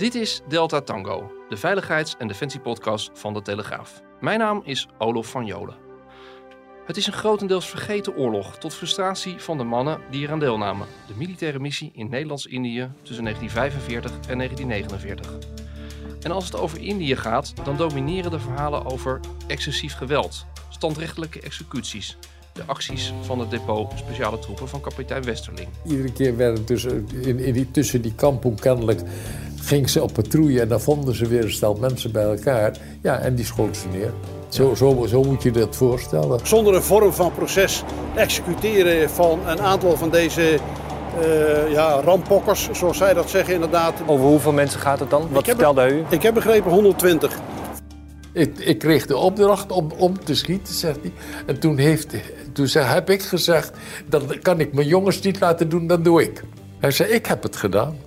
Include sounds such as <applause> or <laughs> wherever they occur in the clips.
Dit is Delta Tango, de veiligheids- en defensiepodcast van de Telegraaf. Mijn naam is Olof van Jolen. Het is een grotendeels vergeten oorlog tot frustratie van de mannen die eraan deelnamen. De militaire missie in Nederlands-Indië tussen 1945 en 1949. En als het over Indië gaat, dan domineren de verhalen over excessief geweld, standrechtelijke executies, de acties van het depot speciale troepen van kapitein Westerling. Iedere keer werden tussen, in, in die, tussen die kampen kennelijk ging ze op patrouille en dan vonden ze weer een stel mensen bij elkaar. Ja, en die schoten ze neer. Zo, zo, zo moet je dat voorstellen. Zonder een vorm van proces executeren van een aantal van deze uh, ja, rampokkers, zoals zij dat zeggen inderdaad. Over hoeveel mensen gaat het dan? Wat vertelde u? Ik heb begrepen 120. Ik, ik, kreeg de opdracht om, om te schieten, zegt hij. En toen, heeft, toen zei, heb ik gezegd, dan kan ik mijn jongens niet laten doen, dan doe ik. Hij zei, ik heb het gedaan.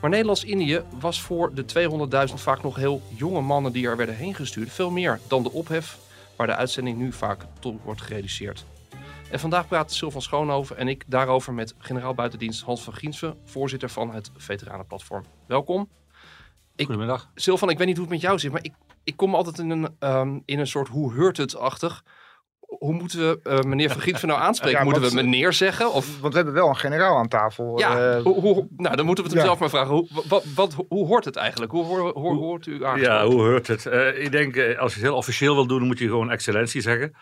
Maar Nederlands-Indië was voor de 200.000 vaak nog heel jonge mannen die er werden heen gestuurd veel meer dan de ophef waar de uitzending nu vaak tot wordt gereduceerd. En vandaag praat Sylvan Schoonhoven en ik daarover met generaal buitendienst Hans van Giensven, voorzitter van het Veteranenplatform. Welkom. Ik, Goedemiddag. Sylvan, ik weet niet hoe het met jou zit, maar ik, ik kom altijd in een, um, in een soort hoe heurt het-achtig hoe moeten we uh, meneer Van nou <laughs> aanspreken? Ja, moeten we meneer zeggen? Of? Want we hebben wel een generaal aan tafel. Ja, uh, hoe, hoe, nou dan moeten we het ja. zelf maar vragen. Hoe, wat, wat, hoe hoort het eigenlijk? Hoe, hoort u aangesproken? Ja, hoe hoort het? Uh, ik denk, als je het heel officieel wil doen, moet je gewoon excellentie zeggen.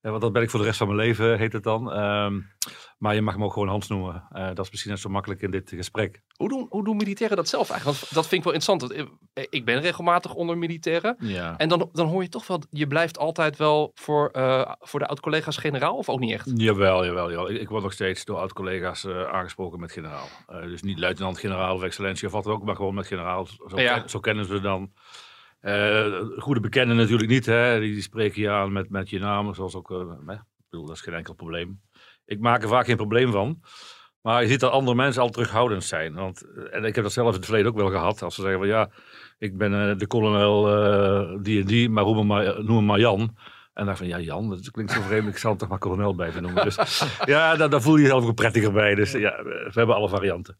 Want dat ben ik voor de rest van mijn leven, heet het dan. Um, maar je mag hem ook gewoon Hans noemen. Uh, dat is misschien net zo makkelijk in dit gesprek. Hoe doen, hoe doen militairen dat zelf eigenlijk? Want dat vind ik wel interessant. Ik ben regelmatig onder militairen. Ja. En dan, dan hoor je toch wel, je blijft altijd wel voor, uh, voor de oud-collega's generaal of ook niet echt? Jawel, jawel. jawel. Ik, ik word nog steeds door oud-collega's uh, aangesproken met generaal. dus niet luitenant-generaal of excellentie of wat ook, maar gewoon met generaal. Zo, ja. zo kennen ze dan. Goede bekenden natuurlijk niet. Hè. Die, spreken je aan met, met je naam, zoals ook. ik bedoel, dat is geen enkel probleem. Ik maak er vaak geen probleem van. Maar je ziet dat andere mensen al terughoudend zijn. Want, eh, en ik heb dat zelf in het verleden ook wel gehad. Als ze zeggen van ja, ik ben de kolonel die en die, maar noem me maar, noem maar Jan. En dan van ja, Jan, dat klinkt zo vreemd. Ik zal hem toch maar kolonel blijven noemen. Dus <laughs> ja, daar, daar voel je jezelf ook prettiger bij. Dus ja, we hebben alle varianten.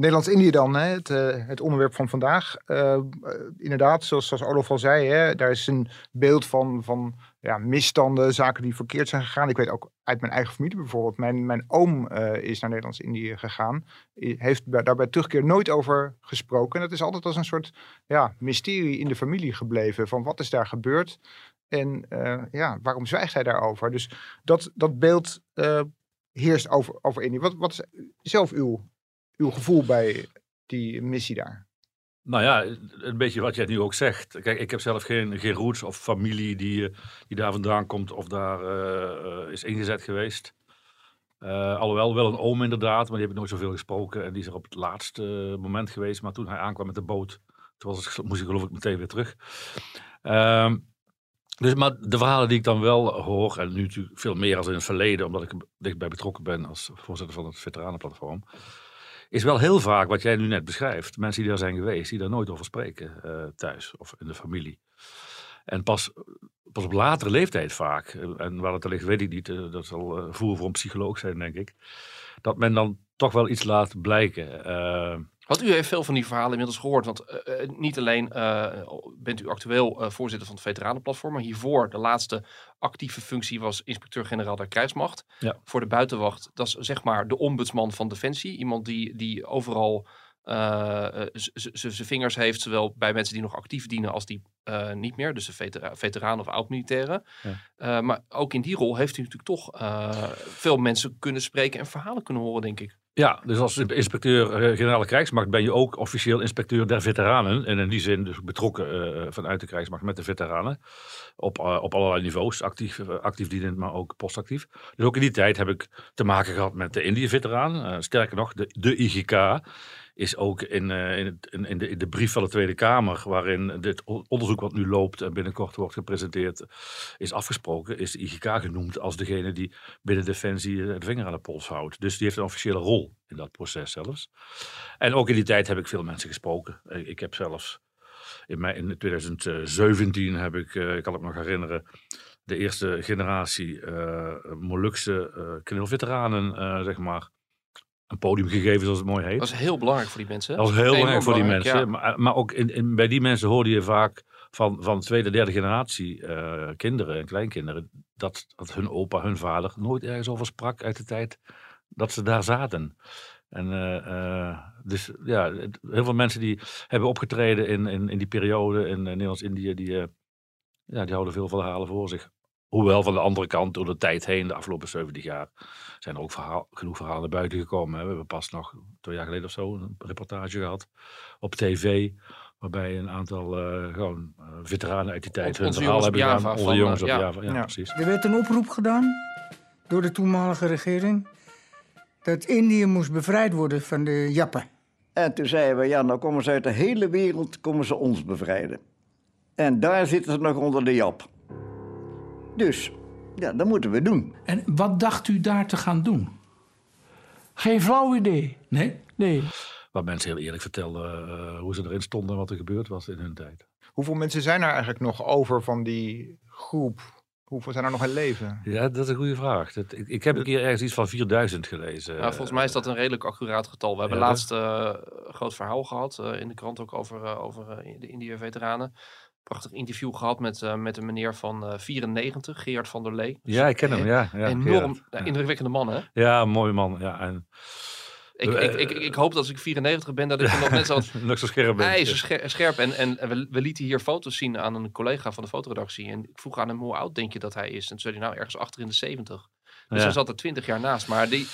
Nederlands-Indië dan, hè, het, uh, het, onderwerp van vandaag. Uh, inderdaad, zoals, zoals Olof al zei, hè, daar is een beeld van, van ja, misstanden, zaken die verkeerd zijn gegaan. Ik weet ook uit mijn eigen familie bijvoorbeeld. Mijn, mijn oom is naar Nederlands-Indië gegaan. Heeft daarbij terugkeer nooit over gesproken. En dat is altijd als een soort ja, mysterie in de familie gebleven. Van wat is daar gebeurd? En ja, waarom zwijgt hij daarover? Dus dat, dat beeld heerst over, over Indië. Wat, wat is zelf uw uw gevoel bij die missie daar? Nou ja, een beetje wat jij nu ook zegt. Kijk, ik heb zelf geen, geen roots of familie die, eh, die daar vandaan komt of daar uh, is ingezet geweest. Alhoewel wel een oom inderdaad, maar die heb ik nooit zoveel gesproken. En die is er op het laatste moment geweest. Maar toen hij aankwam met de boot, toen was ik, moest ik geloof ik meteen weer terug. Uh, dus, maar de verhalen die ik dan wel hoor, en nu natuurlijk veel meer als in het verleden, omdat ik dichtbij betrokken ben als voorzitter van het veteranenplatform is wel heel vaak wat jij nu net beschrijft. Mensen die daar zijn geweest, die daar nooit over spreken uh, thuis of in de familie. En pas, pas op latere leeftijd vaak, eh, en waar het er ligt weet ik niet, uh, dat zal uh, voer voor een psycholoog zijn denk ik, dat men dan toch wel iets laat blijken. Want u heeft veel van die verhalen inmiddels gehoord. Want uh, niet alleen uh, bent u actueel uh, voorzitter van het Veteranenplatform, maar hiervoor de laatste actieve functie was inspecteur-generaal der krijgsmacht. Ja. Voor de buitenwacht, dat is zeg maar de ombudsman van Defensie. Iemand die, die overal zijn vingers heeft, zowel bij mensen die nog actief dienen als die niet meer. Dus de vetera veteraan of oud-militairen. maar ook in die rol heeft u natuurlijk toch veel mensen kunnen spreken en verhalen kunnen horen, denk ik. Ja, dus als inspecteur-generaal krijgsmacht ben je ook officieel inspecteur der veteranen. En in die zin dus betrokken uh, vanuit de krijgsmacht met de veteranen. Op, uh, op allerlei niveaus, actief, actief dienend, maar ook postactief. Dus ook in die tijd heb ik te maken gehad met de Indië-veteraan. sterker nog, de, de IGK is ook in, uh, in, in, de, in, de, brief van de Tweede Kamer, waarin dit onderzoek wat nu loopt en binnenkort wordt gepresenteerd, is afgesproken, is de IGK genoemd als degene die binnen Defensie de vinger aan de pols houdt. Dus die heeft een officiële rol in dat proces zelfs. En ook in die tijd heb ik veel mensen gesproken. Ik heb zelfs in, mei, in 2017 heb ik, ik kan het nog herinneren, de eerste generatie Molukse uh, zeg maar, een podium gegeven, zoals het mooi heet. Dat is heel belangrijk voor die mensen. Dat was heel belangrijk voor die mensen. Maar, maar, ook in, in, bij die mensen hoorde je vaak van, van tweede, derde generatie uh, kinderen en kleinkinderen, dat, dat hun opa, hun vader nooit ergens over sprak uit de tijd dat ze daar zaten. En uh, dus ja, heel veel mensen die hebben opgetreden in, in, in die periode in Nederlands-Indië, die, ja, die houden veel verhalen voor zich. Hoewel van de andere kant, door de tijd heen, de afgelopen 70 jaar, zijn er ook verhaal, genoeg verhalen naar buiten gekomen. Hè. We hebben pas nog twee jaar geleden of zo een reportage gehad op tv. Waarbij een aantal uh, gewoon uh, veteranen uit die tijd hun verhaal hebben gedaan. Onze jongens op ja. Java. Ja, ja, precies. Er werd een oproep gedaan door de toenmalige regering. Dat Indië moest bevrijd worden van de Jappen. En toen zeiden we, ja, nou komen ze uit de hele wereld, komen ze ons bevrijden. En daar zitten ze nog onder de Jap. Dus, ja, dat moeten we doen. En wat dacht u daar te gaan doen? Geen flauw idee. Nee? Nee. Waar mensen heel eerlijk vertelden uh, hoe ze erin stonden en wat er gebeurd was in hun tijd. Hoeveel mensen zijn er eigenlijk nog over van die groep? Hoeveel zijn er nog in leven? Ja, dat is een goede vraag. Dat, ik, ik, heb een keer ergens iets van 4000 gelezen. Ja, volgens mij is dat een redelijk accuraat getal. We hebben ja, laatst uh, een groot verhaal gehad uh, in de krant ook over, over de Indië-veteranen prachtig interview gehad met, uh, met een meneer van uh, 94, Gerard van der Lee. Ja, ik ken hem, ja. ja enorm ja, indrukwekkende man, hè? Ja, mooi man. Ja, en... Ik, ik, ik, ik, hoop dat als ik 94 ben, dat ik nog net zo, <laughs> nog zo scherp ben. Hij is scher scherp. En, en we, we, lieten hier foto's zien aan een collega van de fotoredactie. En ik vroeg aan hem, hoe oud denk je dat hij is? En toen zei hij, nou, ergens achter in de 70. Dus ja. hij zat er 20 jaar naast. Maar die,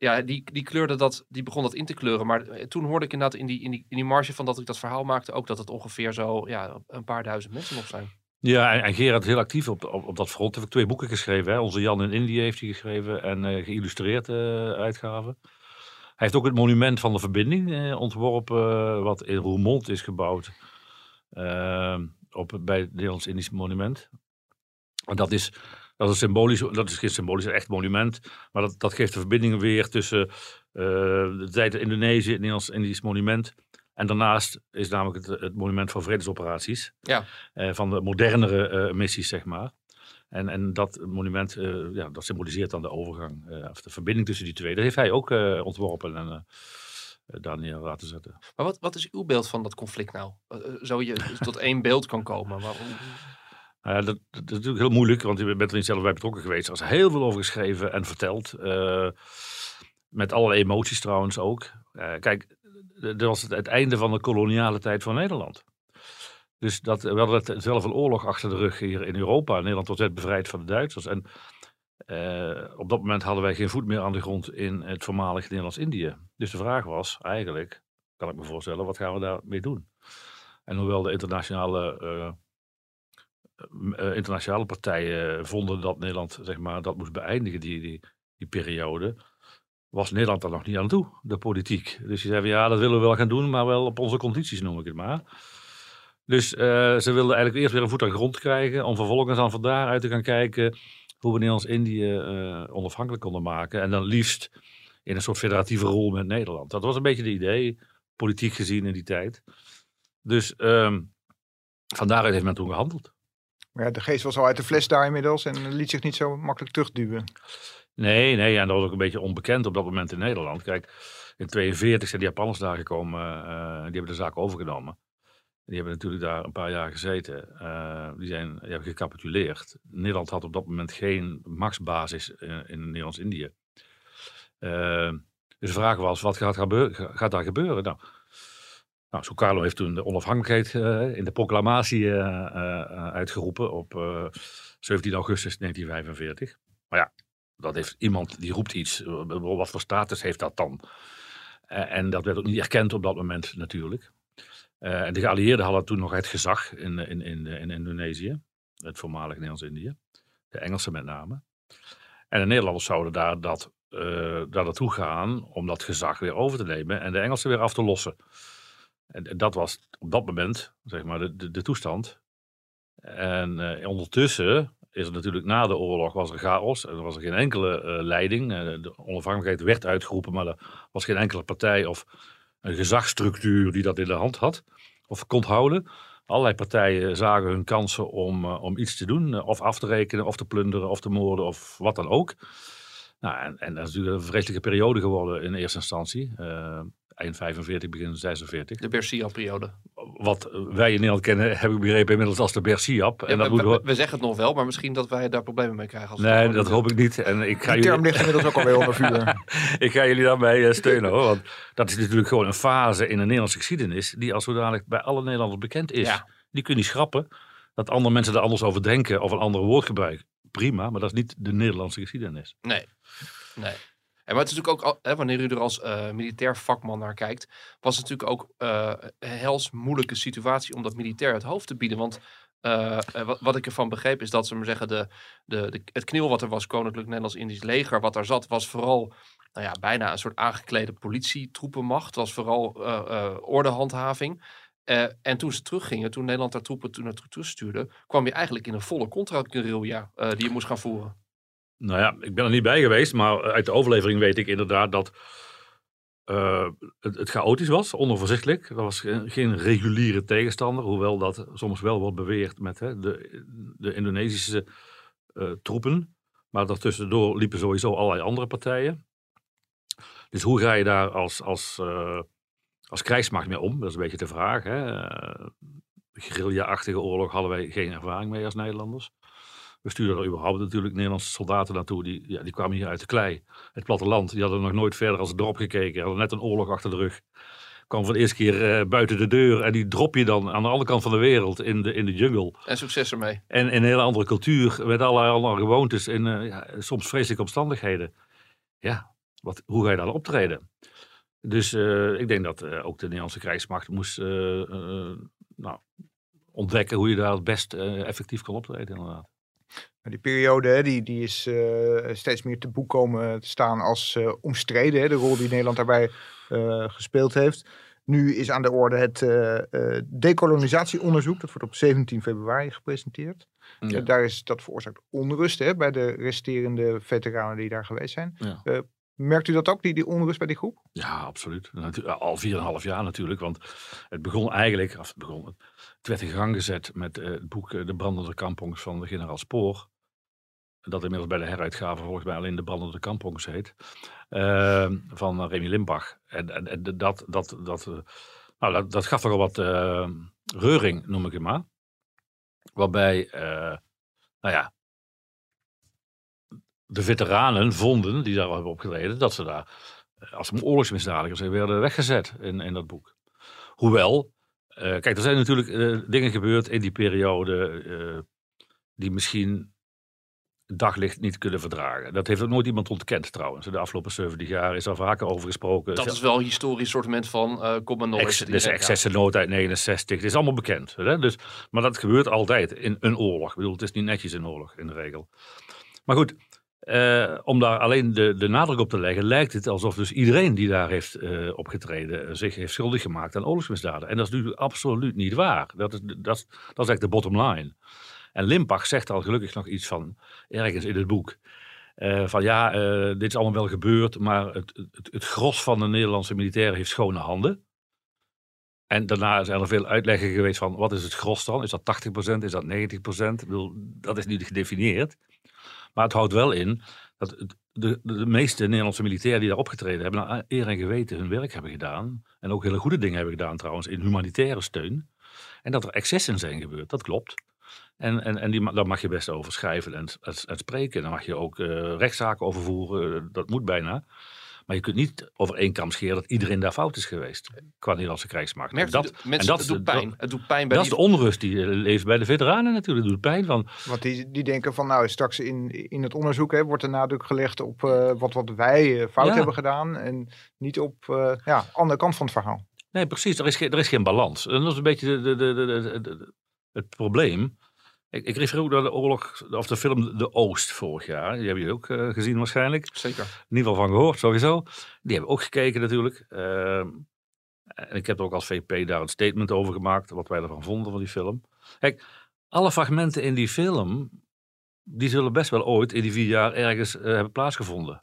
ja, die, die kleurde dat, die begon dat in te kleuren. Maar toen hoorde ik inderdaad in die, in die, in die marge van dat ik dat verhaal maakte ook dat het ongeveer zo ja, een paar duizend mensen nog zijn. Ja, en, en Gerard heel actief op, op, dat front. Hij heeft twee boeken geschreven. Hè. Onze Jan in Indië heeft hij geschreven en uh, geïllustreerd uh, uitgaven. Hij heeft ook het monument van de verbinding ontworpen, wat in Roermond is gebouwd. op, bij het Nederlands-Indisch monument. En dat is dat is, symbolisch, dat is geen symbolisch, echt monument. Maar dat, dat geeft de verbinding weer tussen uh, de tijd Indonesië, het Nederlands-Indisch monument. En daarnaast is namelijk het, het monument van vredesoperaties. Ja. Uh, van de modernere uh, missies, zeg maar. En, en dat monument, ja, dat symboliseert dan de overgang, of de verbinding tussen die twee. Dat heeft hij ook ontworpen en daar neer laten zetten. Maar wat, wat is uw beeld van dat conflict nou? zo je tot één beeld kan komen. Waarom? Uh, dat, dat, is natuurlijk heel moeilijk, want je bent er niet zelf bij betrokken geweest. Er is heel veel over geschreven en verteld. Uh, met allerlei emoties trouwens ook. Uh, kijk, dat was het, einde van de koloniale tijd van Nederland. Dus dat, we hadden zelf een oorlog achter de rug hier in Europa. Nederland was net bevrijd van de Duitsers. En op dat moment hadden wij geen voet meer aan de grond in het voormalig Nederlands-Indië. Dus de vraag was eigenlijk, kan ik me voorstellen, wat gaan we daarmee doen? En hoewel de internationale internationale partijen vonden dat Nederland zeg maar, dat moest beëindigen, die, die, periode, was Nederland daar nog niet aan toe, de politiek. Dus die zeiden, ja, dat willen we wel gaan doen, maar wel op onze condities, noem ik het maar. Dus uh, ze wilden eigenlijk eerst weer een voet aan grond krijgen, om vervolgens dan van daaruit te gaan kijken hoe we Nederlands-Indië uh, onafhankelijk konden maken. En dan liefst in een soort federatieve rol met Nederland. Dat was een beetje het idee, politiek gezien in die tijd. Dus um, van daaruit heeft men toen gehandeld. Ja, de geest was al uit de fles daar inmiddels en liet zich niet zo makkelijk terugduwen. Nee, nee, en dat was ook een beetje onbekend op dat moment in Nederland. Kijk, in 1942 zijn de Japanners daar gekomen, uh, die hebben de zaak overgenomen. Die hebben natuurlijk daar een paar jaar gezeten. Uh, die, zijn, die hebben gecapituleerd. Nederland had op dat moment geen machtsbasis in, in Nederlands-Indië. Dus de vraag was, wat gaat, gaat daar gebeuren? Nou, nou, Sukarno heeft toen de onafhankelijkheid uh, in de proclamatie uh, uh, uitgeroepen op 17 augustus 1945. Maar ja, dat heeft iemand die roept iets. Wat voor status heeft dat dan? en dat werd ook niet erkend op dat moment natuurlijk. en de geallieerden hadden toen nog het gezag in, in, in, in Indonesië, het voormalig Nederlands-Indië, de Engelsen met name. En de Nederlanders zouden daar, dat, daar naartoe gaan om dat gezag weer over te nemen en de Engelsen weer af te lossen. En, dat was op dat moment zeg maar, de, de, toestand. En uh, ondertussen is er natuurlijk na de oorlog was er chaos. Er was er geen enkele uh, leiding. de onafhankelijkheid werd uitgeroepen, maar er was geen enkele partij of een gezagsstructuur die dat in de hand had of kon houden. Allerlei partijen zagen hun kansen om, om iets te doen, of af te rekenen, of te plunderen, of te moorden, of wat dan ook. Nou, en, en dat is natuurlijk een vreselijke periode geworden in eerste instantie. Uh, eind 45, begin 46. De Bersiap-periode. Wat wij in Nederland kennen, heb ik begrepen inmiddels als de Bersiap. en dat we, we, we, zeggen het nog wel, maar misschien dat wij daar problemen mee krijgen. Als nee, dat hoop ik niet. En ik ga Die term ligt inmiddels ook alweer onder vuur. <laughs> ik ga jullie daarbij uh, steunen hoor. Want dat is natuurlijk gewoon een fase in de Nederlandse geschiedenis die als zodanig bij alle Nederlanders bekend is. Ja. Die kun je niet schrappen. Dat andere mensen er anders over denken of een ander woord gebruiken. Prima, maar dat is niet de Nederlandse geschiedenis. Nee, nee. En maar het is natuurlijk ook, hè, wanneer u er als uh, militair vakman naar kijkt, was het natuurlijk ook een hels moeilijke situatie om dat militair het hoofd te bieden. Want uh, wat, ik ervan begreep is dat ze maar zeggen, de, de, het knil wat er was, Koninklijk Nederlands-Indisch leger, wat daar zat, was vooral nou ja, bijna een soort aangeklede politietroepenmacht. was vooral ordehandhaving. en toen ze teruggingen, toen Nederland daar troepen toen naartoe stuurde, kwam je eigenlijk in een volle contra-guerrilla die je moest gaan voeren. Nou ja, ik ben er niet bij geweest, maar uit de overlevering weet ik inderdaad dat uh, het, chaotisch was, onoverzichtelijk. Er was geen, reguliere tegenstander, hoewel dat soms wel wordt beweerd met hè, de, de Indonesische uh, troepen. Maar daartussendoor liepen sowieso allerlei andere partijen. Dus hoe ga je daar als, als, uh, als krijgsmacht mee om? Dat is een beetje de vraag. Hè? Guerrilla-achtige oorlog hadden wij geen ervaring mee als Nederlanders. We stuurden er überhaupt natuurlijk Nederlandse soldaten naartoe. Die, ja, die kwamen hier uit de klei. Het platteland. Die hadden nog nooit verder als het dorp gekeken. Hadden net een oorlog achter de rug. Kwam voor de eerste keer uh, buiten de deur. En die drop je dan aan de andere kant van de wereld in de, in de jungle. En succes ermee. En in een hele andere cultuur. Met allerlei andere gewoontes. En uh, ja, soms vreselijke omstandigheden. Ja, wat, hoe ga je daar optreden? Dus uh, ik denk dat ook de Nederlandse krijgsmacht moest nou, ontdekken hoe je daar het best effectief kan optreden inderdaad. Die periode die, die is uh, steeds meer te boek komen te staan als uh, omstreden. Hè, de rol die Nederland daarbij uh, gespeeld heeft. Nu is aan de orde het decolonisatieonderzoek. Dat wordt op 17 februari gepresenteerd. Ja. daar is dat veroorzaakt onrust hè, bij de resterende veteranen die daar geweest zijn. Ja. Merkt u dat ook, die, die onrust bij die groep? Ja, absoluut. Al 4,5 jaar natuurlijk. Want het begon eigenlijk, of het begon, het werd in gang gezet met het boek De brandende kampongs van de generaal Spoor dat inmiddels bij de heruitgave volgens mij alleen de brandende kampongs heet, uh, van Remy Limbach. En, en, en dat, dat, dat, uh, nou, dat, dat, gaf toch al wat uh, reuring, noem ik het maar. Waarbij, eh, nou ja, de veteranen vonden, die daar hebben opgetreden, dat ze daar als oorlogsmisdadigers werden weggezet in, in dat boek. Hoewel, kijk, er zijn natuurlijk dingen gebeurd in die periode die misschien daglicht niet kunnen verdragen. Dat heeft ook nooit iemand ontkend trouwens. De afgelopen 70 jaar is er vaker over gesproken. Dat is wel een historisch soortement van uh, Common Knowledge. Ex, dus excessennood uit 69. Het is allemaal bekend. Hè? Dus, maar dat gebeurt altijd in een oorlog. Ik bedoel, het is niet netjes een oorlog in de regel. Maar goed, uh, om daar alleen de, de nadruk op te leggen, lijkt het alsof dus iedereen die daar heeft uh, opgetreden zich heeft schuldig gemaakt aan oorlogsmisdaden. En dat is natuurlijk absoluut niet waar. Dat is, dat, is, dat is eigenlijk de bottom line. En Limpach zegt al gelukkig nog iets van, ergens in het boek. Uh, van ja, uh, dit is allemaal wel gebeurd, maar het, het, het gros van de Nederlandse militairen heeft schone handen. En daarna zijn er veel uitleggen geweest van wat is het gros dan? Is dat 80%? Is dat 90%? Ik bedoel, dat is niet gedefinieerd. Maar het houdt wel in dat de, de, de, meeste Nederlandse militairen die daar opgetreden hebben, naar eer en geweten hun werk hebben gedaan. En ook hele goede dingen hebben gedaan trouwens in humanitaire steun. En dat er excessen zijn gebeurd, dat klopt. En, en, en die, daar mag je best over schrijven en, en, spreken. Daar mag je ook uh, rechtszaken over voeren. Dat moet bijna. Maar je kunt niet over één kam scheren dat iedereen daar fout is geweest. Qua Nederlandse krijgsmacht. Merkt En de- mensen, het doet pijn. Het doet pijn bij dat is de onrust die eh, leeft bij de veteranen natuurlijk. Het doet pijn van. Want die, die denken van, nou, straks in, in het onderzoek hè, wordt de nadruk gelegd op eh, wat, wat wij eh, fout Ja. hebben gedaan. En niet op uh, ja, andere kant van het verhaal. Nee, precies. Er is, geen, er is geen balans. En dat is een beetje de, de, de, de, de- de- het probleem. Ik, ik refereer ook naar de oorlog, of de film De Oost vorig jaar. Die hebben jullie ook eh, gezien waarschijnlijk. Zeker. In ieder geval van gehoord, sowieso. Die hebben we ook gekeken natuurlijk. Ehm, en ik heb er ook als VP daar een statement over gemaakt. Wat wij ervan vonden van die film. Kijk, alle fragmenten in die film. Die zullen best wel ooit in die vier jaar ergens eh, hebben plaatsgevonden.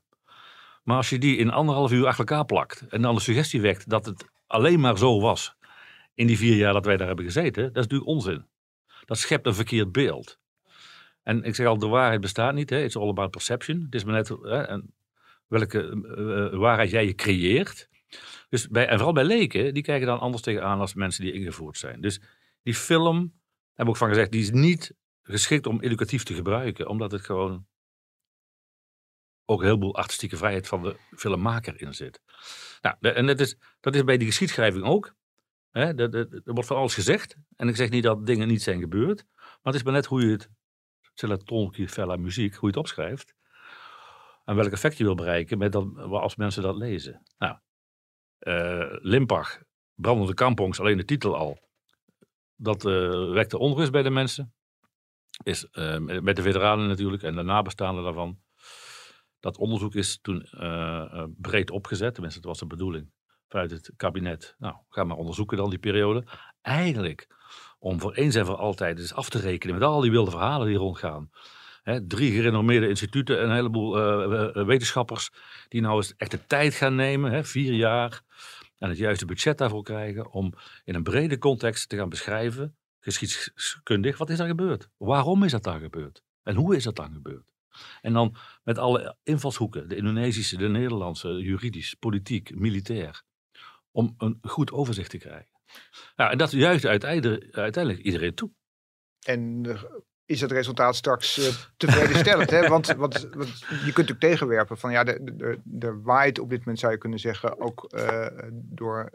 Maar als je die in anderhalf uur achter elkaar plakt. En dan de suggestie wekt dat het alleen maar zo was. In die vier jaar dat wij daar hebben gezeten. Dat is natuurlijk onzin. Dat schept een verkeerd beeld. En ik zeg al, de waarheid bestaat niet. Hè? It's all about perception. Het is maar net hè, welke eh, eh, waarheid jij je creëert. Dus bij, en vooral bij leken, die kijken dan anders tegenaan als mensen die ingevoerd zijn. Dus die film, we ook van gezegd, die is niet geschikt om educatief te gebruiken. Omdat het gewoon ook een heleboel artistieke vrijheid van de filmmaker in zit. Nou, en dat is, dat is bij die geschiedschrijving ook. Hè, er wordt van alles gezegd. En ik zeg niet dat dingen niet zijn gebeurd. Maar het is maar net hoe je het, c'est la ton qui fait la muziek, hoe je het opschrijft. En welk effect je wil bereiken met dat, als mensen dat lezen. Nou, eh Limpach, brandende kampongs, alleen de titel al. Dat eh, wekte onrust bij de mensen. Is, eh, met de veteranen natuurlijk en de nabestaanden daarvan. Dat onderzoek is toen breed opgezet, tenminste, dat was de bedoeling vanuit het kabinet. Nou, ga maar onderzoeken dan die periode. Eigenlijk om voor eens en voor altijd eens af te rekenen met al die wilde verhalen die rondgaan. Drie gerenommeerde instituten en een heleboel eh, wetenschappers die nou eens echt de tijd gaan nemen, vier jaar, en het juiste budget daarvoor krijgen om in een brede context te gaan beschrijven, geschiedkundig, wat is er gebeurd? Waarom is dat dan gebeurd? En hoe is dat dan gebeurd? En dan met alle invalshoeken, de Indonesische, de Nederlandse, juridisch, politiek, militair, om een goed overzicht te krijgen. Nou, en dat juist uiteindelijk, uiteindelijk iedereen toe. En eh, is het resultaat straks eh, tevredenstellend? hè? Want, want, je kunt natuurlijk tegenwerpen van ja, er- waait op dit moment zou je kunnen zeggen ook eh, door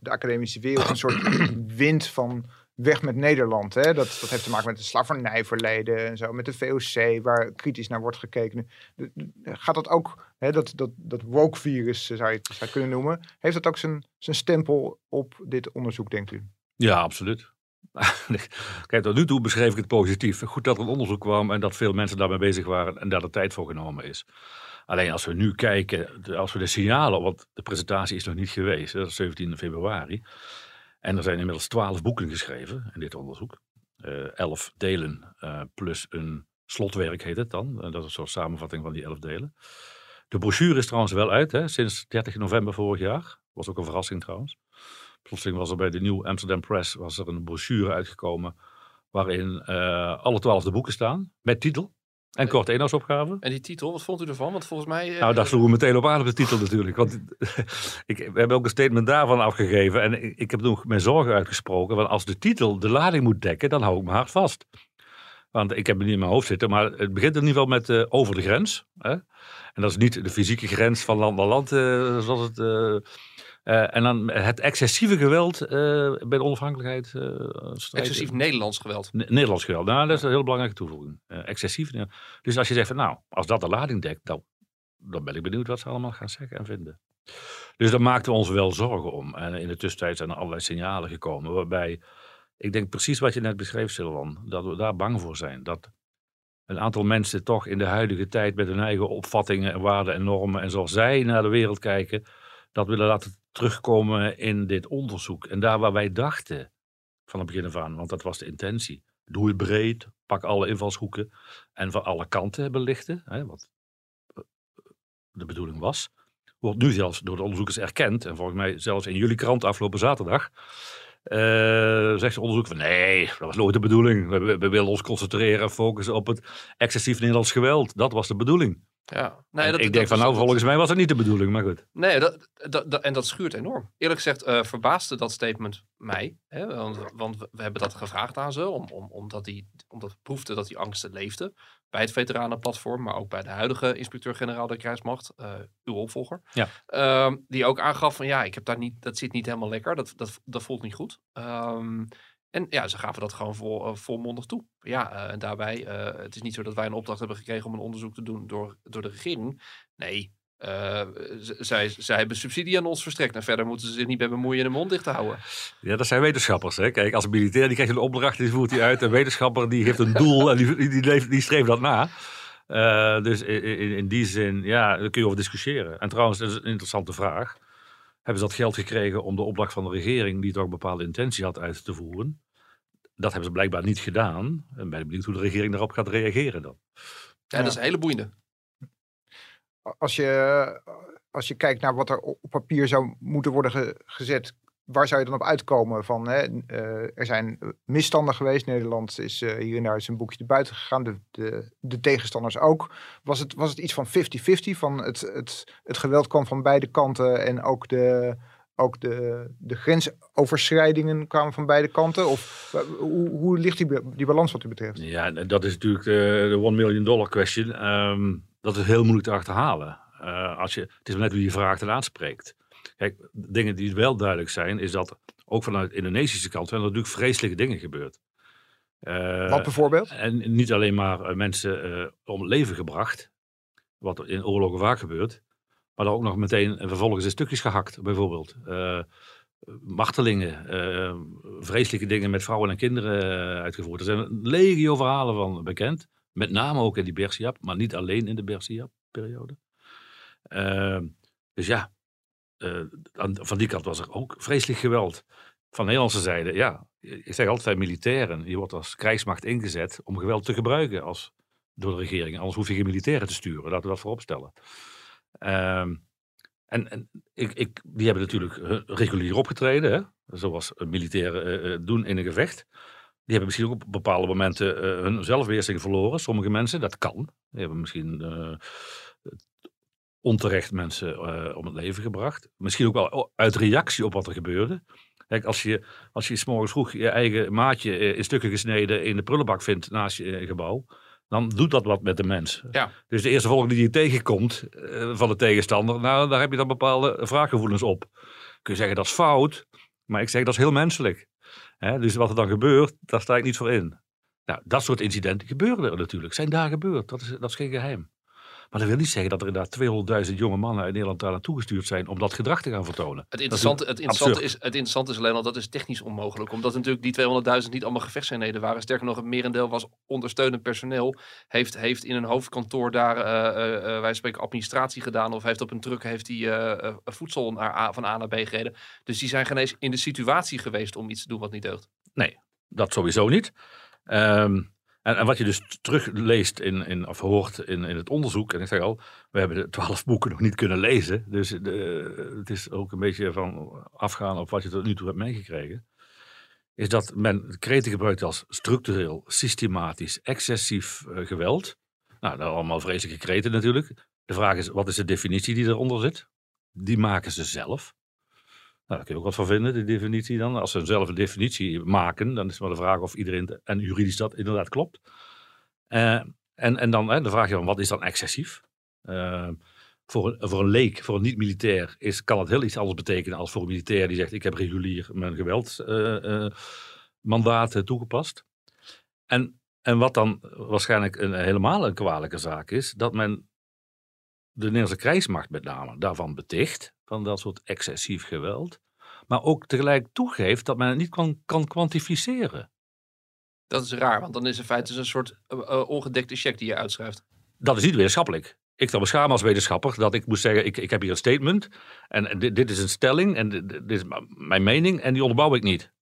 de academische wereld een soort wind van weg met Nederland. Hè? Dat, dat heeft te maken met het slavernijverleden en zo, met de VOC, waar kritisch naar wordt gekeken. Gaat dat ook, hè, dat, dat, dat woke-virus eh, zou je het zou kunnen noemen, heeft dat ook zijn, zijn stempel op dit onderzoek, denkt u? Ja, absoluut. <laughs> Kijk, tot nu toe beschreef ik het positief. Goed dat er een onderzoek kwam en dat veel mensen daarmee bezig waren en daar de tijd voor genomen is. Alleen als we nu kijken, als we de signalen, want de presentatie is nog niet geweest, dat is 17 februari. En er zijn inmiddels 12 boeken geschreven in dit onderzoek. Eh 11 delen eh, plus een slotwerk heet het dan. En dat is een soort samenvatting van die 11 delen. De brochure is trouwens wel uit, hè, sinds 30 november vorig jaar. Was ook een verrassing trouwens. Plotseling was er bij de New Amsterdam Press was er een brochure uitgekomen waarin eh, alle twaalf de boeken staan met titel en korte eenhoudsopgave. En die titel, wat vond u ervan? Want volgens mij... eh, Nou, daar sloegen we meteen op aan op de titel natuurlijk. Want <laughs> ik, we hebben ook een statement daarvan afgegeven. En ik, ik heb toen mijn zorgen uitgesproken. Want als de titel de lading moet dekken, dan hou ik me hard vast. Want ik heb het niet in mijn hoofd zitten. Maar het begint in ieder geval met eh, over de grens. Hè? En dat is niet de fysieke grens van land naar land, eh, zoals het... eh, eh, en dan het excessieve geweld eh, bij de onafhankelijkheid. eh. Excessief Nederlands geweld. Ne- Nederlands geweld. Nou, dat is een heel belangrijke toevoeging. Excessief. Dus als je zegt van nou, als dat de lading dekt, dan, dan ben ik benieuwd wat ze allemaal gaan zeggen en vinden. Dus daar maakten we ons wel zorgen om. En in de tussentijd zijn er allerlei signalen gekomen waarbij, ik denk precies wat je net beschreef, Silvan, dat we daar bang voor zijn. Dat een aantal mensen toch in de huidige tijd met hun eigen opvattingen en waarden en normen en zoals zij naar de wereld kijken, dat willen laten terugkomen in dit onderzoek. En daar waar wij dachten van het begin af aan, want dat was de intentie. Doe het breed, pak alle invalshoeken en van alle kanten belichten, hè, wat eh, de bedoeling was. Wordt nu zelfs door de onderzoekers erkend, en volgens mij zelfs in jullie krant afgelopen zaterdag, eh, zegt de onderzoek van nee, dat was nooit de bedoeling. We, we- we willen ons concentreren en focussen op het excessief Nederlands geweld. Dat was de bedoeling. Ja, nee, dat, ik denk van nou, volgens mij was het niet de bedoeling, maar goed. Nee, dat, dat, en dat schuurt enorm. Eerlijk gezegd uh, verbaasde dat statement mij. Hè, want, want, we hebben dat gevraagd aan ze, om, om, omdat, die, omdat we proefden dat die angsten leefden. Bij het veteranenplatform, maar ook bij de huidige inspecteur-generaal der krijgsmacht, uh, uw opvolger. Ja. Uh, die ook aangaf van ja, ik heb daar niet, dat zit niet helemaal lekker, dat, dat, dat voelt niet goed. Um, en ja, ze gaven dat gewoon vol, uh, volmondig toe. Ja, uh, en daarbij, uh, het is niet zo dat wij een opdracht hebben gekregen om een onderzoek te doen door, door de regering. Nee, zij, zij hebben subsidie aan ons verstrekt. En verder moeten ze zich niet bij bemoeien en de mond dicht te houden. Ja, dat zijn wetenschappers. Hè? Kijk, als militair die krijgt een opdracht, die voert hij uit. Een wetenschapper die heeft een doel en die, die, die, streeft dat na. dus in, in, in, die zin, ja, daar kun je over discussiëren. En trouwens, dat is een interessante vraag hebben ze dat geld gekregen om de opdracht van de regering, die toch een bepaalde intentie had, uit te voeren. Dat hebben ze blijkbaar niet gedaan. En ben benieuwd hoe de regering daarop gaat reageren dan. Ja, dat is een hele boeiende. Als je, als je kijkt naar wat er op papier zou moeten worden gezet, waar zou je dan op uitkomen? Van, hè, uh, er zijn misstanden geweest. Nederland is uh, hier en daar zijn boekje buiten gegaan. De, de, de, tegenstanders ook. Was het, was het iets van 50-50? Van het, het, het geweld kwam van beide kanten en ook de, ook de, de grensoverschrijdingen kwamen van beide kanten? Of hoe, hoe ligt die, die balans wat u betreft? Ja, dat is natuurlijk de, de one million dollar question. Um, dat is heel moeilijk te achterhalen. Uh, als je, het is net hoe je vraagt en aanspreekt. Kijk, dingen die wel duidelijk zijn, is dat ook vanuit de Indonesische kant zijn er natuurlijk vreselijke dingen gebeurd. Uh, wat bijvoorbeeld? En niet alleen maar uh, mensen uh, om het leven gebracht, wat in oorlogen vaak gebeurt, maar dan ook nog meteen vervolgens in stukjes gehakt, bijvoorbeeld. martelingen, vreselijke dingen met vrouwen en kinderen uitgevoerd. Er zijn legio verhalen van bekend, met name ook in die Bersiap, maar niet alleen in de Bersiap-periode. dus ja, uh, van die kant was er ook vreselijk geweld. Van de Nederlandse zijde, ja, ik zeg altijd militairen, je wordt als krijgsmacht ingezet om geweld te gebruiken als, door de regering. Anders hoef je geen militairen te sturen, laten we dat vooropstellen. Uh, en, en ik, ik, die hebben natuurlijk regulier opgetreden, hè? zoals militairen uh, doen in een gevecht. Die hebben misschien ook op bepaalde momenten hun zelfbeheersing verloren. Sommige mensen, dat kan. Die hebben misschien onterecht mensen uh, om het leven gebracht. Misschien ook wel uit reactie op wat er gebeurde. Kijk, als je, als je s morgens vroeg je eigen maatje eh, in stukken gesneden in de prullenbak vindt naast je eh, gebouw, dan doet dat wat met de mens. Ja. Dus de eerste volgende die je tegenkomt uh, van de tegenstander, nou, daar heb je dan bepaalde vraaggevoelens op. Kun je zeggen dat is fout, maar ik zeg dat is heel menselijk. Hè? Dus wat er dan gebeurt, daar sta ik niet voor in. Nou, dat soort incidenten gebeuren er natuurlijk, zijn daar gebeurd. Dat is, dat is geen geheim. Maar dat wil niet zeggen dat er inderdaad 200.000 jonge mannen uit Nederland daar naartoe gestuurd zijn om dat gedrag te gaan vertonen. Het interessante, het interessante, is, het interessante is alleen al, dat is technisch onmogelijk. Omdat natuurlijk die 200.000 niet allemaal gevechtseenheden waren. Sterker nog, het merendeel was ondersteunend personeel. Heeft, heeft in een hoofdkantoor daar, uh, uh, wij spreken, administratie gedaan. Of heeft op een truck heeft die, uh, voedsel naar van A naar B gereden. Dus die zijn geen eens in de situatie geweest om iets te doen wat niet deugt. Nee, dat sowieso niet. Um, en, wat je dus terugleest in, in, of hoort in, in het onderzoek, en ik zeg al, we hebben de twaalf boeken nog niet kunnen lezen, dus de, het is ook een beetje van afgaan op wat je tot nu toe hebt meegekregen, is dat men kreten gebruikt als structureel, systematisch, excessief uh, geweld. Nou, daar allemaal vreselijke kreten natuurlijk. De vraag is, wat is de definitie die eronder zit? Die maken ze zelf. Nou, daar kun je ook wat van vinden, de definitie dan. Als ze zelf een definitie maken, dan is maar de vraag of iedereen en juridisch dat inderdaad klopt. Uh, en, en dan hè, de vraag je wat is dan excessief? Uh, voor, een, voor een leek, voor een niet-militair, is, kan het heel iets anders betekenen als voor een militair die zegt: Ik heb regulier mijn geweldmandaat uh, toegepast. En, en wat dan waarschijnlijk een, helemaal een kwalijke zaak is, dat men de Nederlandse krijgsmacht met name daarvan beticht, van dat soort excessief geweld, maar ook tegelijk toegeeft dat men het niet kan, kan kwantificeren. Dat is raar, want dan is in feite een soort uh, ongedekte check die je uitschrijft. Dat is niet wetenschappelijk. Ik zal me schamen als wetenschapper dat ik moest zeggen, ik, ik heb hier een statement en dit, dit is een stelling en dit, dit is mijn mening en die onderbouw ik niet.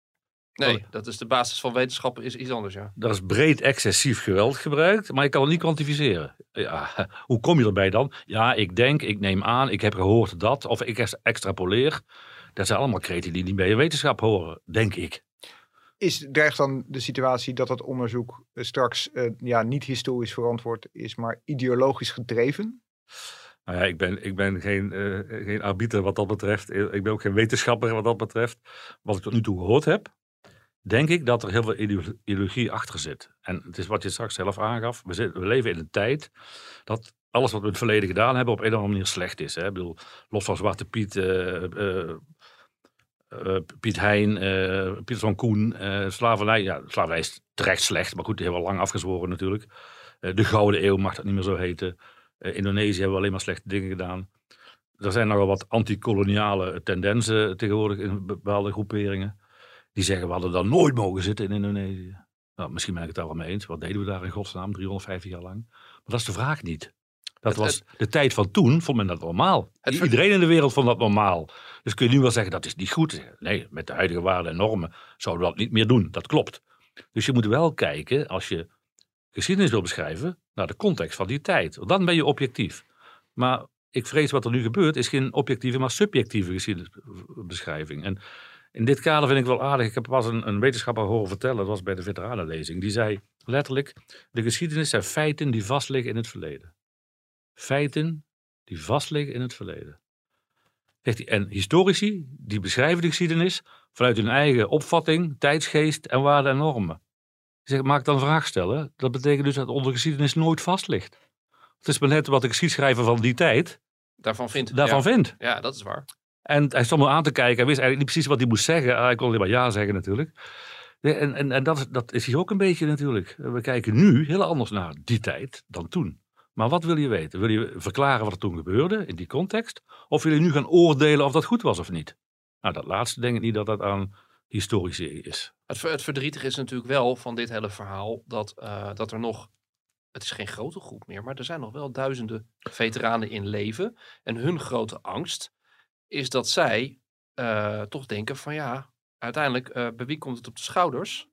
Nee, dat is de basis van wetenschappen, is iets anders, ja. Er is breed excessief geweld gebruikt, maar je kan het niet kwantificeren. Ja, <laughs> hoe kom je erbij dan? Ja, ik denk, ik neem aan, ik heb gehoord dat, of ik extrapoleer. Dat zijn allemaal kreten die niet bij je wetenschap horen, denk ik. Is dreigt dan de situatie dat het onderzoek straks uh, ja, niet historisch verantwoord is, maar ideologisch gedreven? Nou ja, ik ben, ik ben geen, uh, geen arbiter wat dat betreft. Ik ben ook geen wetenschapper wat dat betreft. Wat ik tot nu toe gehoord heb, denk ik dat er heel veel ideologie achter zit. En het is wat je straks zelf aangaf. We, we leven in een tijd dat alles wat we in het verleden gedaan hebben op een of andere manier slecht is. Hè? Ik bedoel, los van Zwarte Piet, uh, uh, Piet Hein, Pieter van Koen, slavernij. Ja, slavernij is terecht slecht, maar goed, die hebben we lang afgezworen natuurlijk. de Gouden Eeuw mag dat niet meer zo heten. Indonesië hebben we alleen maar slechte dingen gedaan. Er zijn nogal wat antikoloniale tendensen tegenwoordig in bepaalde groeperingen. Die zeggen we hadden dan nooit mogen zitten in Indonesië. Nou, misschien ben ik het daar wel mee eens. Wat deden we daar in godsnaam 350 jaar lang? Maar dat is de vraag niet. Dat was de tijd van toen, vond men dat normaal. Iedereen in de wereld vond dat normaal. Dus kun je nu wel zeggen dat is niet goed. Nee, met de huidige waarden en normen zouden we dat niet meer doen. Dat klopt. Dus je moet wel kijken, als je geschiedenis wil beschrijven, naar de context van die tijd. Dan ben je objectief. Maar ik vrees wat er nu gebeurt, is geen objectieve, maar subjectieve geschiedenisbeschrijving. En in dit kader vind ik wel aardig. Ik heb pas een, een wetenschapper horen vertellen, dat was bij de veteranenlezing. Die zei letterlijk: de geschiedenis zijn feiten die vastliggen in het verleden. Feiten die vastliggen in het verleden. En historici die beschrijven de geschiedenis vanuit hun eigen opvatting, tijdsgeest en waarden en normen. Zeg, maak dan een vraag stellen. Dat betekent dus dat onze geschiedenis nooit vast ligt. Het is maar net wat de geschiedschrijver van die tijd daarvan vindt. Daarvan ja. vindt. Ja, dat is waar. En hij stond me aan te kijken. Hij wist eigenlijk niet precies wat hij moest zeggen. Hij kon alleen maar ja zeggen natuurlijk. En, en, en dat, dat is hier ook een beetje natuurlijk. We kijken nu heel anders naar die tijd dan toen. Maar wat wil je weten? Wil je verklaren wat er toen gebeurde in die context? Of wil je nu gaan oordelen of dat goed was of niet? Nou, dat laatste denk ik niet dat dat aan historici is. Het, het verdrietige is natuurlijk wel van dit hele verhaal dat, uh, dat er nog het is geen grote groep meer, maar er zijn nog wel duizenden veteranen in leven. En hun grote angst is dat zij uh, toch denken van ja, uiteindelijk uh, bij wie komt het op de schouders?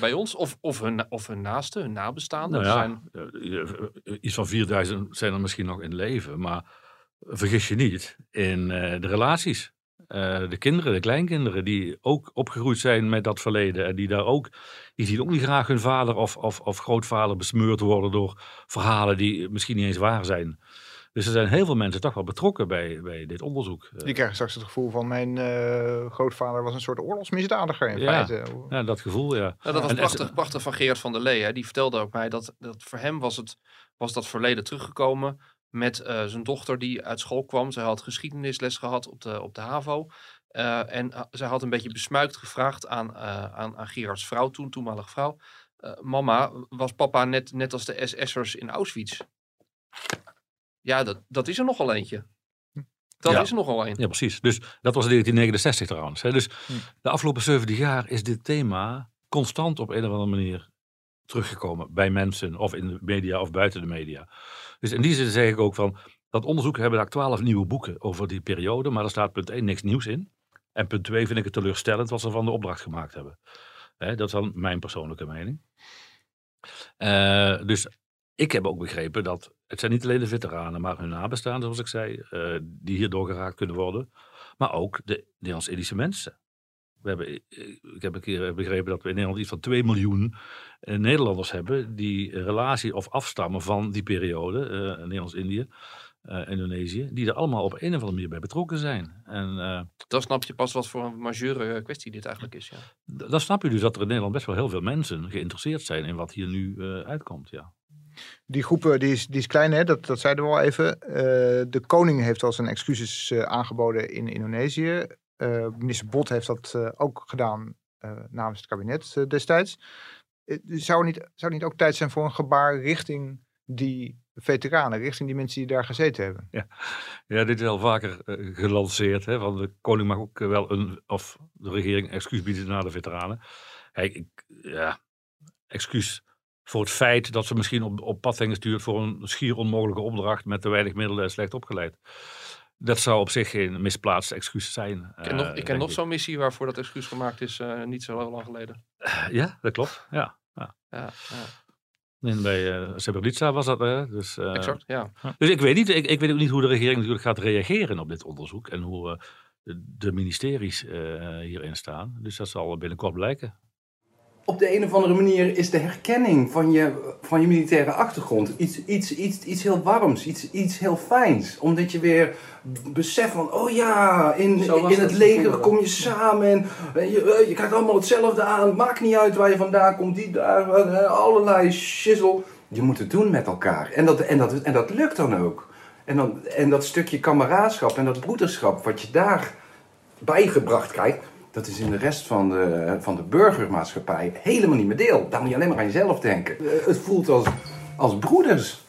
Bij ons of, of, hun, of hun naasten, hun nabestaanden? Nou ja, zijn... Iets van 4000 zijn er misschien nog in leven, maar vergis je niet in de relaties. Uh, de kinderen, de kleinkinderen, die ook opgegroeid zijn met dat verleden. En die daar ook, die zien ook niet graag hun vader of, of, of grootvader besmeurd worden door verhalen die misschien niet eens waar zijn. Dus er zijn heel veel mensen toch wel betrokken bij, bij dit onderzoek. Die krijgen straks het gevoel van mijn uh, grootvader was een soort oorlogsmisdadiger in ja, feite. Ja, dat gevoel, ja. ja dat was prachtig, prachtig van Gerard van der Lee. Hè. Die vertelde ook mij dat, dat voor hem was, het, was dat verleden teruggekomen met uh, zijn dochter die uit school kwam. Zij had geschiedenisles gehad op de, op de HAVO. Uh, en uh, zij had een beetje besmuikt gevraagd aan, aan, aan Gerards vrouw toen, toenmalige vrouw. mama, was papa net, net als de SS'ers in Auschwitz? Ja, dat, dat is er nogal eentje. Dat ja. is er nogal een. Ja, precies. Dus dat was in 1969 trouwens. Hè. Dus hm. de afgelopen 70 jaar is dit thema constant op een of andere manier teruggekomen bij mensen, of in de media of buiten de media. Dus in die zin zeg ik ook van, dat onderzoek hebben daar twaalf nieuwe boeken over die periode, maar er staat punt 1 niks nieuws in. En punt 2 vind ik het teleurstellend wat ze van de opdracht gemaakt hebben. Hè, dat is dan mijn persoonlijke mening. Uh, dus ik heb ook begrepen dat het zijn niet alleen de veteranen, maar hun nabestaanden, zoals ik zei, uh, die hierdoor geraakt kunnen worden. Maar ook de Nederlands-Indische mensen. We hebben, ik heb een keer begrepen dat we in Nederland iets van 2 miljoen uh, Nederlanders hebben die relatie of afstammen van die periode, uh, Nederlands-Indië, Indonesië, die er allemaal op een of andere manier bij betrokken zijn. En, dan snap je pas wat voor een majeure kwestie dit eigenlijk is. Ja. Dan snap je dus dat er in Nederland best wel heel veel mensen geïnteresseerd zijn in wat hier nu uitkomt. Ja. Die groepen die is, die is klein, hè? Dat, dat zeiden we al even. Uh, de koning heeft al zijn excuses uh, aangeboden in Indonesië. Uh, minister Bot heeft dat ook gedaan namens het kabinet destijds. zou, niet, zou niet ook tijd zijn voor een gebaar richting die veteranen, richting die mensen die daar gezeten hebben? Ja, ja dit is al vaker gelanceerd. Hè? Van de koning mag ook wel een, of de regering excuus bieden naar de veteranen. Hey, ik, ja, excuus voor het feit dat ze misschien op, op pad zijn gestuurd voor een schier onmogelijke opdracht met te weinig middelen en slecht opgeleid. Dat zou op zich geen misplaatste excuus zijn. Ik ken nog, ik ken nog zo'n missie waarvoor dat excuus gemaakt is, uh, niet zo lang geleden. ja, dat klopt. Ja. ja. ja, ja. En bij uh, Srebrenica was dat, hè? Dus, uh, exact, ja. Dus ik weet, niet, ik, ik weet ook niet hoe de regering natuurlijk gaat reageren op dit onderzoek en hoe de, ministeries hierin staan. Dus dat zal binnenkort blijken. Op de een of andere manier is de herkenning van je, van je militaire achtergrond iets, iets, iets, iets heel warms, iets, iets heel fijns. Omdat je weer beseft van, oh ja, in, in het leger kom je samen en je, je krijgt allemaal hetzelfde aan. Maakt niet uit waar je vandaan komt, die daar, eh, allerlei shizzle. Je moet het doen met elkaar. En dat, en dat, en dat lukt dan ook. En, dan, en dat stukje kameraadschap en dat broederschap wat je daar bijgebracht krijgt dat is in de rest van de, van de burgermaatschappij helemaal niet meer deel. Daar moet je alleen maar aan jezelf denken. Eh, het voelt als, als broeders.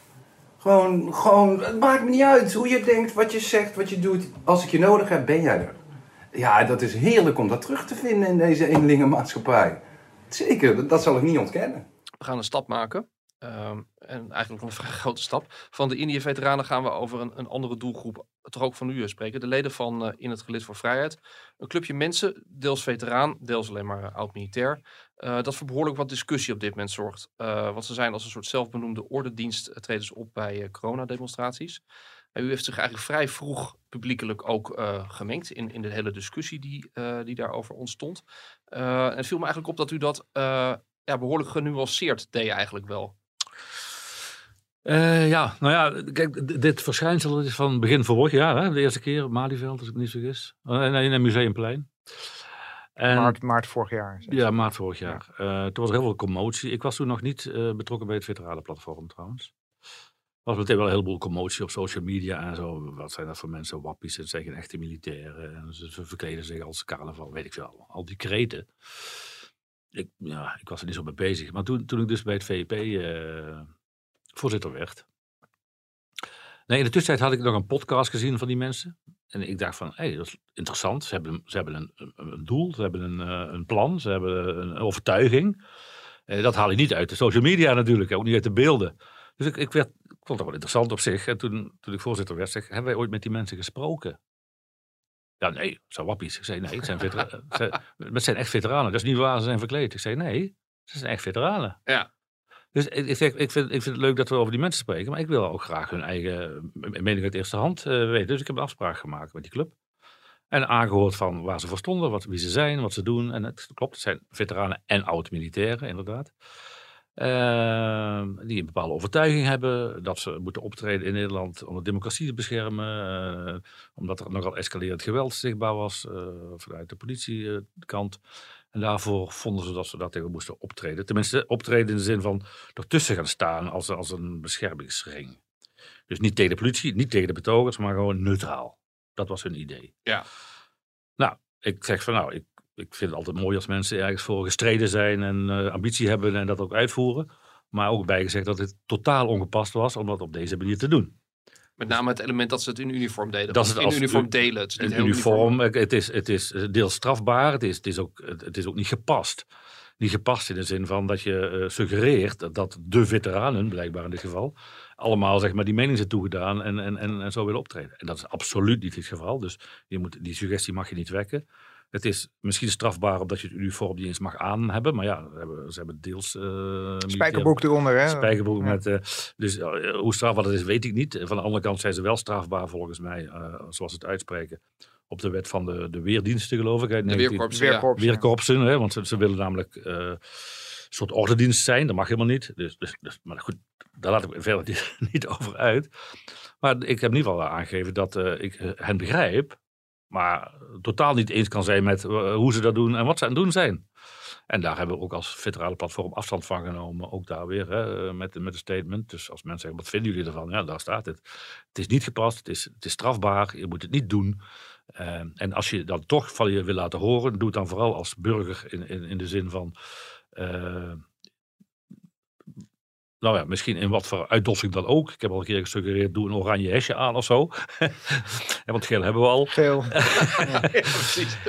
Gewoon, gewoon, het maakt me niet uit hoe je denkt, wat je zegt, wat je doet. Als ik je nodig heb, ben jij er. Ja, dat is heerlijk om dat terug te vinden in deze eenlingenmaatschappij. Zeker, dat zal ik niet ontkennen. We gaan een stap maken. Ehm, en eigenlijk een vrij <laughs> grote stap. Van de Indië-veteranen gaan we over een, een, andere doelgroep toch ook van u eh, spreken. De leden van uh, In het Gelid voor Vrijheid. Een clubje mensen, deels veteraan, deels alleen maar uh, oud-militair. dat voor behoorlijk wat discussie op dit moment zorgt. want ze zijn als een soort zelfbenoemde ordendienst treden ze op bij coronademonstraties. u heeft zich eigenlijk vrij vroeg publiekelijk ook gemengd in, in de hele discussie die, die daarover ontstond. en het viel me eigenlijk op dat u dat ja, behoorlijk genuanceerd deed eigenlijk wel. Uh, ja, nou ja, kijk, dit verschijnsel is van begin vorig jaar, hè, de eerste keer, Malieveld, als ik me niet vergis. Uh, in het Museumplein. En, maart, maart vorig jaar. Ja, maart vorig jaar. Uh, toen was er heel veel commotie. Ik was toen nog niet betrokken bij het Veteranenplatform trouwens. Er was meteen wel een heleboel commotie op social media en zo. Wat zijn dat voor mensen? Wappies, het zijn geen echte militairen. En ze, ze verkleden zich als carnaval, weet ik veel. Al die kreten. Ik, ja, ik was er niet zo mee bezig. Maar toen, toen ik dus bij het VEP voorzitter werd. Nee, in de tussentijd had ik nog een podcast gezien van die mensen. En ik dacht van, hé, hey, dat is interessant. Ze hebben, ze hebben een, een doel, ze hebben een, eh, een plan, ze hebben een overtuiging. Eh, dat haal je niet uit de social media natuurlijk, ook niet uit de beelden. Dus ik, ik, werd, ik vond het wel interessant op zich. En toen, toen ik voorzitter werd, zeg hebben wij ooit met die mensen gesproken? Ja, nee, zo wappies. Ik zei, nee, het zijn, <laughs> het zijn echt veteranen. Dat is niet waar, ze zijn verkleed. Ik zei, nee, ze zijn echt veteranen. Ja. Dus ik, ik, vind, ik, vind, het leuk dat we over die mensen spreken, maar ik wil ook graag hun eigen mening uit eerste hand uh, weten. Dus ik heb een afspraak gemaakt met die club. En aangehoord van waar ze voor stonden, wat, wie ze zijn, wat ze doen. En het klopt, het zijn veteranen en oud-militairen, inderdaad. Uh, die een bepaalde overtuiging hebben dat ze moeten optreden in Nederland om de democratie te beschermen. Uh, omdat er nogal escalerend geweld zichtbaar was vanuit de politiekant. En daarvoor vonden ze dat ze daar tegen moesten optreden. Tenminste, optreden in de zin van ertussen gaan staan als, als een beschermingsring. Dus niet tegen de politie, niet tegen de betogers, maar gewoon neutraal. Dat was hun idee. Ja. Nou, ik zeg van nou, ik, ik vind het altijd mooi als mensen ergens voor gestreden zijn en uh, ambitie hebben en dat ook uitvoeren. Maar ook bijgezegd dat het totaal ongepast was om dat op deze manier te doen. Met name het element dat ze het in uniform deden. Dat ze het in uniform delen. Het is niet uniform, Het, is, het is deels strafbaar. Het is, het, is ook, het is ook niet gepast. Niet gepast in de zin van dat je uh, suggereert dat de veteranen, blijkbaar in dit geval, allemaal zeg maar, die mening zijn toegedaan en, en, en, en zo willen optreden. En dat is absoluut niet het geval. Dus je moet, die suggestie mag je niet wekken. Het is misschien strafbaar omdat je het uniform niet eens mag aan hebben. Maar ja, ze hebben, ze hebben deels... Uh, spijkerbroek eronder, hè? Spijkerbroek met... Uh, dus uh, hoe strafbaar dat is, weet ik niet. Van de andere kant zijn ze wel strafbaar volgens mij, zoals het uitspreken. Op de wet van de, de weerdiensten, geloof ik. de 19, weerkorpsen. Weerkorpsen, hè, want ze, ze willen namelijk een soort ordendienst zijn. Dat mag helemaal niet. Dus, dus, dus maar goed, daar laat ik verder <laughs> niet, niet, over uit. Maar ik heb in ieder geval aangegeven dat ik hen begrijp maar totaal niet eens kan zijn met eh, hoe ze dat doen en wat ze aan het doen zijn. En daar hebben we ook als federale platform afstand van genomen. Ook daar weer hè, met, met een statement. Dus als mensen zeggen, wat vinden jullie ervan? Ja, daar staat het. Het is niet gepast, het is, het is strafbaar, je moet het niet doen. Uh, en als je dat toch van je wil laten horen, doe het dan vooral als burger in, in, in de zin van... nou ja, misschien in wat voor uitdossing dan ook. Ik heb al een keer gesuggereerd, doe een oranje hesje aan of zo. <laughs> ja, want geel hebben we al. Geel. <laughs> ja,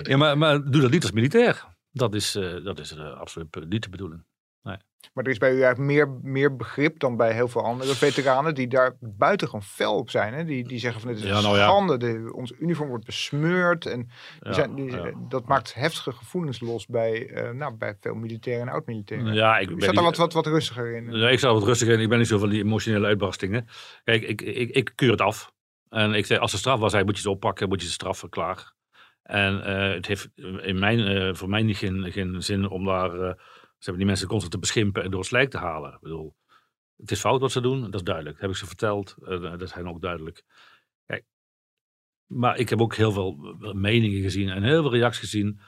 ja maar, maar doe dat niet als militair. Dat is, uh, dat is uh, absoluut niet de bedoeling. Nee. Maar er is bij u eigenlijk meer, meer begrip dan bij heel veel andere veteranen die daar buitengewoon fel op zijn. Hè? Die, die zeggen van het is ja, nou schande, de, ons uniform wordt besmeurd. En die zijn, die, dat maakt heftige gevoelens los bij, uh, nou, bij veel militairen en oud-militairen. Ja, ik ben zat daar wat, wat, wat rustiger in. Ja, ik sta wat rustiger in. Ik ben niet zo van die emotionele uitbarstingen. Kijk, ik, ik, ik keur het af. En ik zeg, als ze strafbaar zijn, moet je ze oppakken, moet je ze straffen, klaar. En uh, het heeft in mijn, uh, voor mij niet geen, geen zin om daar Ze hebben die mensen constant te beschimpen en door het slijk te halen. Ik bedoel, het is fout wat ze doen, dat is duidelijk. Dat heb ik ze verteld, uh, dat zijn ook duidelijk. Kijk, maar ik heb ook heel veel meningen gezien en heel veel reacties gezien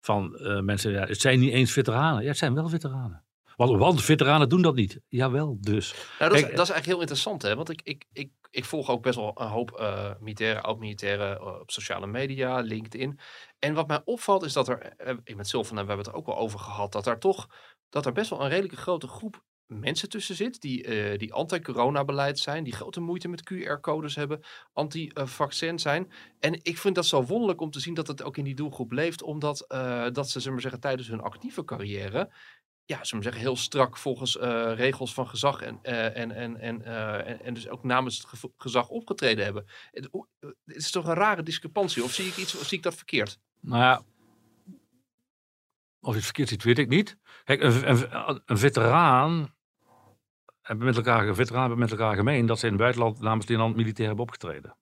van uh, mensen. Ja, het zijn niet eens veteranen. Ja, het zijn wel veteranen. Want, want veteranen doen dat niet. Jawel, dus. Nou, dat, is, dat is eigenlijk heel interessant, hè? Want ik, ik, ik, ik volg ook best wel een hoop uh, militairen, oud-militairen uh, op sociale media, LinkedIn. En wat mij opvalt is dat er, uh, ik met Sylvan, en we hebben het er ook wel over gehad, dat er toch, dat er best wel een redelijke grote groep mensen tussen zit die, uh, die anti-corona-beleid zijn, die grote moeite met QR-codes hebben, anti-vaccin zijn. En ik vind dat zo wonderlijk om te zien dat het ook in die doelgroep leeft, omdat uh, dat ze, zullen maar zeggen, tijdens hun actieve carrière ja, zullen we zeggen, heel strak volgens uh, regels van gezag en, uh, en, en, uh, en, en, dus ook namens het gezag opgetreden hebben. Het, is toch een rare discrepantie? Of zie ik iets, of zie ik dat verkeerd? Nou ja, of je het verkeerd ziet, weet ik niet. Kijk, een, een, een veteraan hebben met elkaar, een veteraan hebben met elkaar gemeen dat ze in het buitenland namens die land militair hebben opgetreden.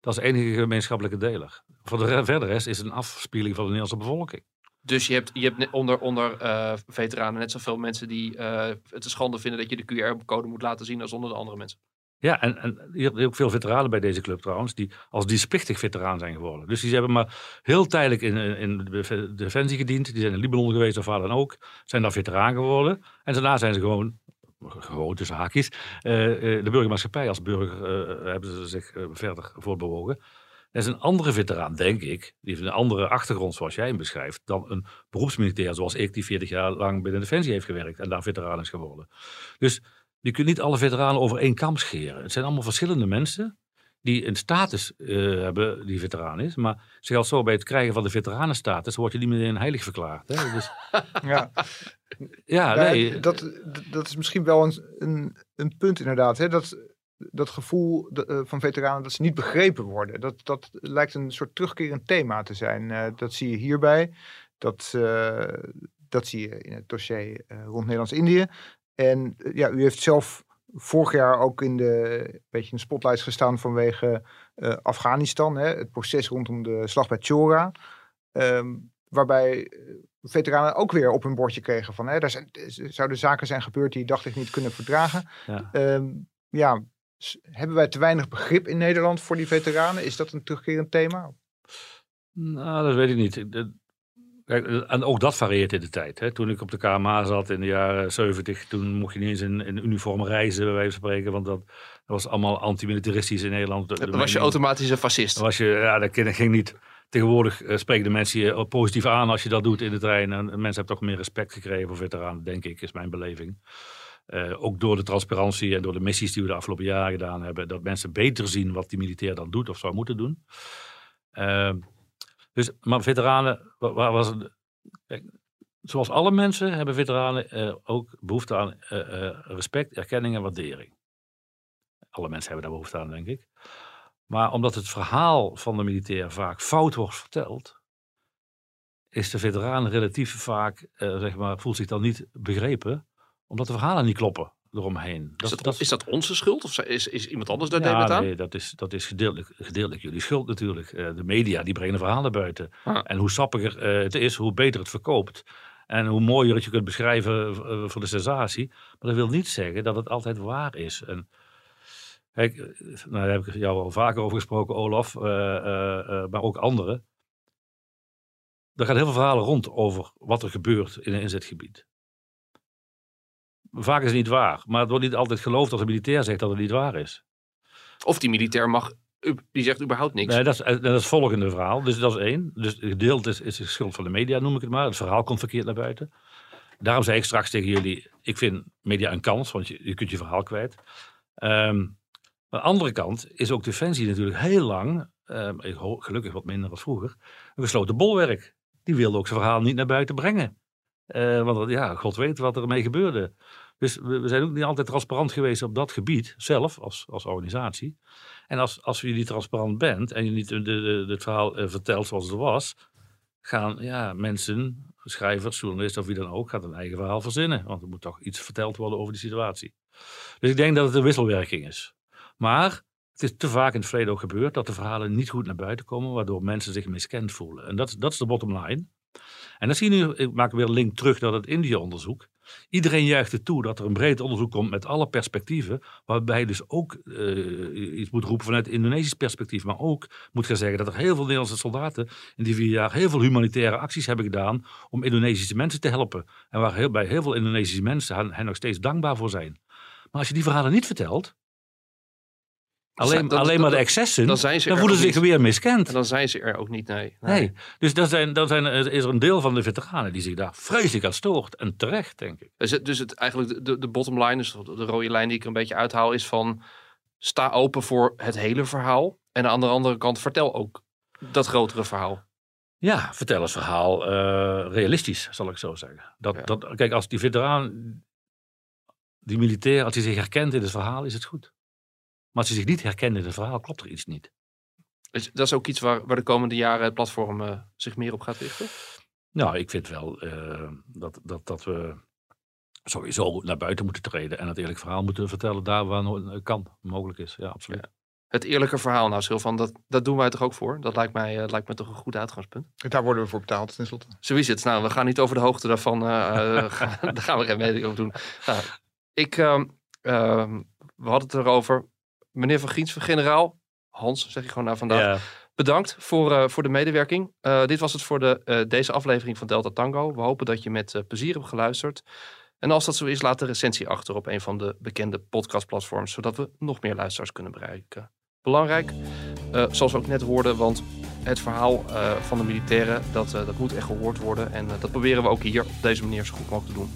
Dat is de enige gemeenschappelijke deler. Voor de verder rest is het een afspiegeling van de Nederlandse bevolking. Dus je hebt, je hebt onder, onder uh, veteranen net zoveel mensen die uh, het een schande vinden dat je de QR-code moet laten zien als onder de andere mensen. Ja, en, en je hebt ook veel veteranen bij deze club trouwens, die als dienstplichtig veteraan zijn geworden. Dus die hebben maar heel tijdelijk in, in de defensie gediend. Die zijn in Libanon geweest of waar dan ook. Zijn daar veteraan geworden. En daarna zijn ze gewoon, gewoon tussen haakjes, uh, de burgermaatschappij als burger hebben ze zich verder voortbewogen. Dat is een andere veteraan, denk ik, die heeft een andere achtergrond zoals jij hem beschrijft, dan een beroepsmilitair zoals ik, die 40 jaar lang binnen Defensie heeft gewerkt en daar veteraan is geworden. Dus je kunt niet alle veteranen over één kam scheren. Het zijn allemaal verschillende mensen die een status uh, hebben die veteraan is. Maar ze geldt zo bij het krijgen van de veteranenstatus word je niet meer een heilig verklaard. Hè? Dus, <laughs> ja. ja, nee. dat, dat is misschien wel een, een, een punt inderdaad. Hè? Dat dat gevoel uh, van veteranen dat ze niet begrepen worden. Dat, dat lijkt een soort terugkerend thema te zijn. Uh, dat zie je hierbij. Dat, uh, dat zie je in het dossier rond Nederlands-Indië. En ja, u heeft zelf vorig jaar ook in de, een beetje in de spotlights gestaan vanwege Afghanistan. Hè, het proces rondom de slag bij Chora. Um, waarbij veteranen ook weer op hun bordje kregen van... Hè, daar zijn, zouden zaken zijn gebeurd die dacht ik niet kunnen verdragen. Ja. Um, ja, hebben wij te weinig begrip in Nederland voor die veteranen? Is dat een terugkerend thema? Nou, dat weet ik niet. Kijk, en ook dat varieert in de tijd. Hè. Toen ik op de KMA zat in de jaren 70, toen mocht je niet eens in, in uniform reizen, bij wijze van spreken. Want dat, dat was allemaal antimilitaristisch in Nederland. Dan was je automatisch een fascist. was je, ja, dat ging niet. Tegenwoordig uh, spreken de mensen je positief aan als je dat doet in de trein. En mensen hebben toch meer respect gekregen voor veteranen, denk ik, is mijn beleving. Uh, ook door de transparantie en door de missies die we de afgelopen jaren gedaan hebben, dat mensen beter zien wat die militair dan doet of zou moeten doen. Uh, dus, maar veteranen, waar was zoals alle mensen hebben veteranen uh, ook behoefte aan respect, erkenning en waardering. Alle mensen hebben daar behoefte aan, denk ik. Maar omdat het verhaal van de militair vaak fout wordt verteld, is de veteraan relatief vaak, zeg maar, voelt zich dan niet begrepen omdat de verhalen niet kloppen eromheen. Dat, is, dat, dat, is dat onze schuld of is, is iemand anders daar ja, aan? Nee, dat is, dat is gedeeltelijk, gedeeltelijk jullie schuld natuurlijk. Uh, de media die brengen verhalen buiten. Ah. En hoe sappiger uh, het is, hoe beter het verkoopt. En hoe mooier het je kunt beschrijven uh, voor de sensatie. Maar dat wil niet zeggen dat het altijd waar is. En, kijk, nou, daar heb ik jou al vaker over gesproken, Olaf, maar ook anderen. Er gaan heel veel verhalen rond over wat er gebeurt in een inzetgebied. Vaak is het niet waar. Maar het wordt niet altijd geloofd als een militair zegt dat het niet waar is. Of die militair mag, die zegt überhaupt niks. Nee, dat is, dat is het volgende verhaal. Dus dat is één. Dus gedeeld is, is de schuld van de media, noem ik het maar. Het verhaal komt verkeerd naar buiten. Daarom zei ik straks tegen jullie, ik vind media een kans, want je, je kunt je verhaal kwijt. Um, aan de andere kant is ook Defensie natuurlijk heel lang, um, gelukkig wat minder dan vroeger, een gesloten bolwerk. Die wilde ook zijn verhaal niet naar buiten brengen. Uh, want ja, God weet wat er mee gebeurde. Dus we, zijn ook niet altijd transparant geweest op dat gebied, zelf, als, als organisatie. En als, als je niet transparant bent en je niet de, het verhaal uh, vertelt zoals het was, gaan ja, mensen, schrijvers, journalisten of wie dan ook, gaat een eigen verhaal verzinnen. Want er moet toch iets verteld worden over die situatie. Dus ik denk dat het een wisselwerking is. Maar het is te vaak in het verleden ook gebeurd dat de verhalen niet goed naar buiten komen, waardoor mensen zich miskend voelen. En dat, dat is de bottom line. En dan zie je nu, ik maak weer een link terug naar het India-onderzoek. Iedereen juicht er toe dat er een breed onderzoek komt met alle perspectieven. Waarbij dus ook uh, iets moet roepen vanuit Indonesisch perspectief. Maar ook moet gaan zeggen dat er heel veel Nederlandse soldaten in die vier jaar heel veel humanitaire acties hebben gedaan. om Indonesische mensen te helpen. En waar bij heel veel Indonesische mensen hen nog steeds dankbaar voor zijn. Maar als je die verhalen niet vertelt, Alleen, alleen maar de excessen, dan, zijn ze dan voelen ze zich weer miskend. En dan zijn ze er ook niet, nee. Nee, dus dan, zijn, dan zijn, is er een deel van de veteranen die zich daar vreselijk aan stoort. En terecht, denk ik. Dus, het, dus het, eigenlijk de, de bottom line, dus de rode lijn die ik er een beetje uithaal, is van... sta open voor het hele verhaal. En aan de andere kant vertel ook dat grotere verhaal. Ja, vertel het verhaal uh, realistisch, zal ik zo zeggen. Dat, dat, kijk, als die veteraan, die militair, als hij zich herkent in het verhaal, is het goed. Maar als ze zich niet herkennen in het verhaal, klopt er iets niet. Is, dat is ook iets waar, waar de komende jaren het platform uh, zich meer op gaat richten? Nou, ik vind wel uh, dat, dat, dat we sowieso naar buiten moeten treden en het eerlijk verhaal moeten vertellen daar waar het kan, mogelijk is. Ja, absoluut. Het eerlijke verhaal, nou Silvan, dat, dat doen wij toch ook voor? Dat lijkt mij, uh, lijkt me toch een goed uitgangspunt. Daar worden we voor betaald, tenslotte. Zo is het. Nou, we gaan niet over de hoogte daarvan, <laughs> <laughs> gaan, daar gaan we geen mening over doen. Nou, ik, ehm, ehm, we hadden het erover, meneer Van Giens, van generaal, Hans zeg je gewoon naar vandaag. Bedankt voor, uh, voor de medewerking. Uh, dit was het voor de, uh, deze aflevering van Delta Tango. We hopen dat je met plezier hebt geluisterd. En als dat zo is, laat de recensie achter op een van de bekende podcastplatforms, zodat we nog meer luisteraars kunnen bereiken. Belangrijk, zoals we ook net hoorden, want het verhaal uh, van de militairen, dat, uh, dat moet echt gehoord worden. En uh, dat proberen we ook hier op deze manier zo goed mogelijk te doen.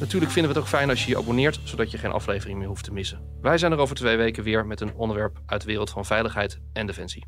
Natuurlijk vinden we het ook fijn als je je abonneert, zodat je geen aflevering meer hoeft te missen. Wij zijn er over twee weken weer met een onderwerp uit de wereld van veiligheid en defensie.